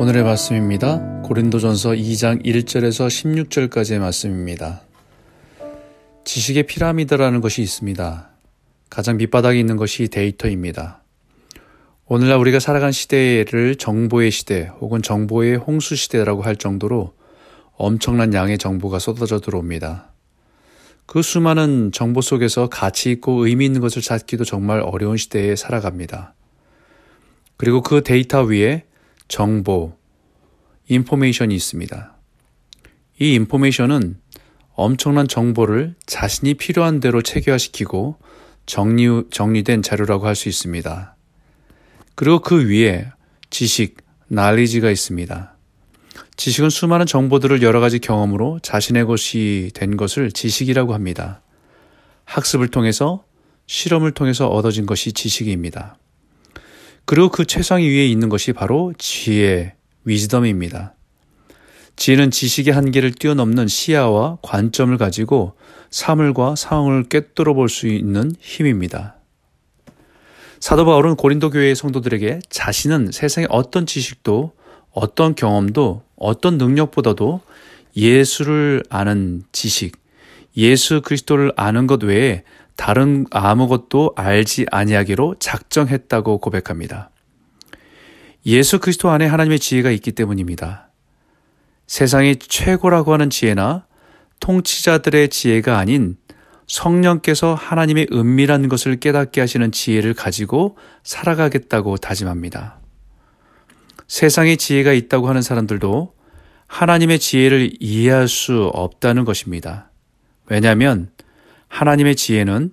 오늘의 말씀입니다. 고린도전서 2장 1절에서 16절까지의 말씀입니다. 지식의 피라미드라는 것이 있습니다. 가장 밑바닥에 있는 것이 데이터입니다. 오늘날 우리가 살아간 시대를 정보의 시대 혹은 정보의 홍수 시대라고 할 정도로 엄청난 양의 정보가 쏟아져 들어옵니다. 그 수많은 정보 속에서 가치 있고 의미 있는 것을 찾기도 정말 어려운 시대에 살아갑니다. 그리고 그 데이터 위에 정보, 인포메이션이 있습니다. 이 인포메이션은 엄청난 정보를 자신이 필요한 대로 체계화시키고 정리, 정리된 자료라고 할 수 있습니다. 그리고 그 위에 지식, 날리지가 있습니다. 지식은 수많은 정보들을 여러 가지 경험으로 자신의 것이 된 것을 지식이라고 합니다. 학습을 통해서 실험을 통해서 얻어진 것이 지식입니다. 그리고 그 최상위 위에 있는 것이 바로 지혜, 위즈덤입니다. 지혜는 지식의 한계를 뛰어넘는 시야와 관점을 가지고 사물과 상황을 꿰뚫어 볼 수 있는 힘입니다. 사도 바울은 고린도 교회의 성도들에게 자신은 세상의 어떤 지식도 어떤 경험도 어떤 능력보다도 예수를 아는 지식, 예수 그리스도를 아는 것 외에 다른 아무것도 알지 아니하기로 작정했다고 고백합니다. 예수 그리스도 안에 하나님의 지혜가 있기 때문입니다. 세상이 최고라고 하는 지혜나 통치자들의 지혜가 아닌 성령께서 하나님의 은밀한 것을 깨닫게 하시는 지혜를 가지고 살아가겠다고 다짐합니다. 세상에 지혜가 있다고 하는 사람들도 하나님의 지혜를 이해할 수 없다는 것입니다. 왜냐하면 하나님의 지혜는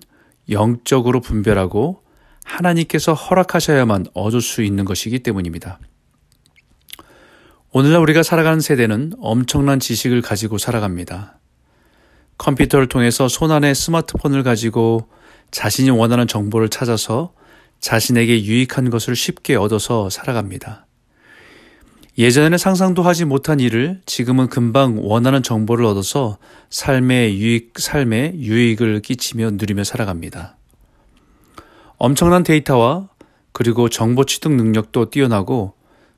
영적으로 분별하고 하나님께서 허락하셔야만 얻을 수 있는 것이기 때문입니다. 오늘날 우리가 살아가는 세대는 엄청난 지식을 가지고 살아갑니다. 컴퓨터를 통해서 손안에 스마트폰을 가지고 자신이 원하는 정보를 찾아서 자신에게 유익한 것을 쉽게 얻어서 살아갑니다. 예전에는 상상도 하지 못한 일을 지금은 금방 원하는 정보를 얻어서 삶의 유익, 삶에 유익을 끼치며 누리며 살아갑니다. 엄청난 데이터와 그리고 정보 취득 능력도 뛰어나고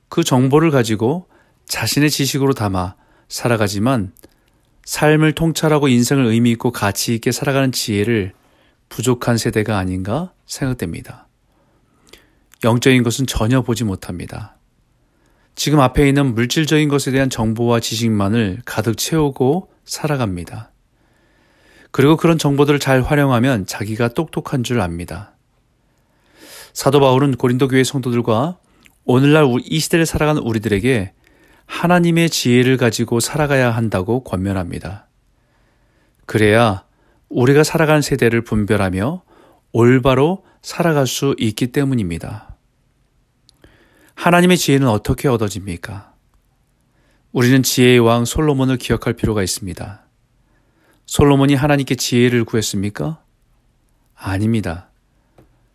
그 정보를 가지고 자신의 지식으로 담아 살아가지만 삶을 통찰하고 인생을 의미 있고 가치 있게 살아가는 지혜를 부족한 세대가 아닌가 생각됩니다. 영적인 것은 전혀 보지 못합니다. 지금 앞에 있는 물질적인 것에 대한 정보와 지식만을 가득 채우고 살아갑니다. 그리고 그런 정보들을 잘 활용하면 자기가 똑똑한 줄 압니다. 사도 바울은 고린도 교회 성도들과 오늘날 이 시대를 살아가는 우리들에게 하나님의 지혜를 가지고 살아가야 한다고 권면합니다. 그래야 우리가 살아가는 세대를 분별하며 올바로 살아갈 수 있기 때문입니다. 하나님의 지혜는 어떻게 얻어집니까? 우리는 지혜의 왕 솔로몬을 기억할 필요가 있습니다. 솔로몬이 하나님께 지혜를 구했습니까? 아닙니다.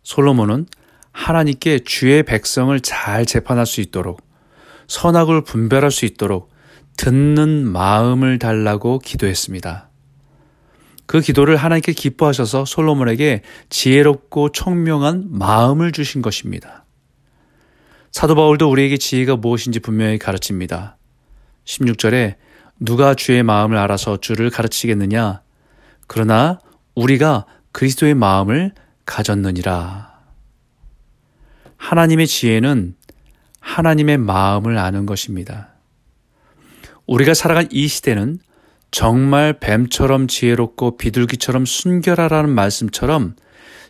솔로몬은 하나님께 주의 백성을 잘 재판할 수 있도록 선악을 분별할 수 있도록 듣는 마음을 달라고 기도했습니다. 그 기도를 하나님께 기뻐하셔서 솔로몬에게 지혜롭고 총명한 마음을 주신 것입니다. 사도 바울도 우리에게 지혜가 무엇인지 분명히 가르칩니다. 16절에 누가 주의 마음을 알아서 주를 가르치겠느냐? 그러나 우리가 그리스도의 마음을 가졌느니라. 하나님의 지혜는 하나님의 마음을 아는 것입니다. 우리가 살아간 이 시대는 정말 뱀처럼 지혜롭고 비둘기처럼 순결하라는 말씀처럼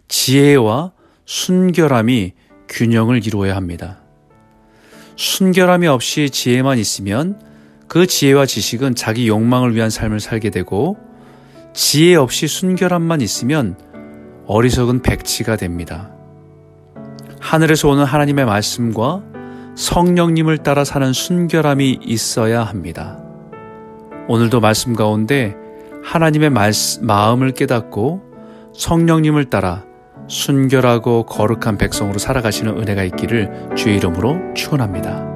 지혜와 순결함이 균형을 이루어야 합니다. 순결함이 없이 지혜만 있으면 그 지혜와 지식은 자기 욕망을 위한 삶을 살게 되고 지혜 없이 순결함만 있으면 어리석은 백치가 됩니다. 하늘에서 오는 하나님의 말씀과 성령님을 따라 사는 순결함이 있어야 합니다. 오늘도 말씀 가운데 하나님의 말씀, 마음을 깨닫고 성령님을 따라 순결하고 거룩한 백성으로 살아가시는 은혜가 있기를 주의 이름으로 축원합니다.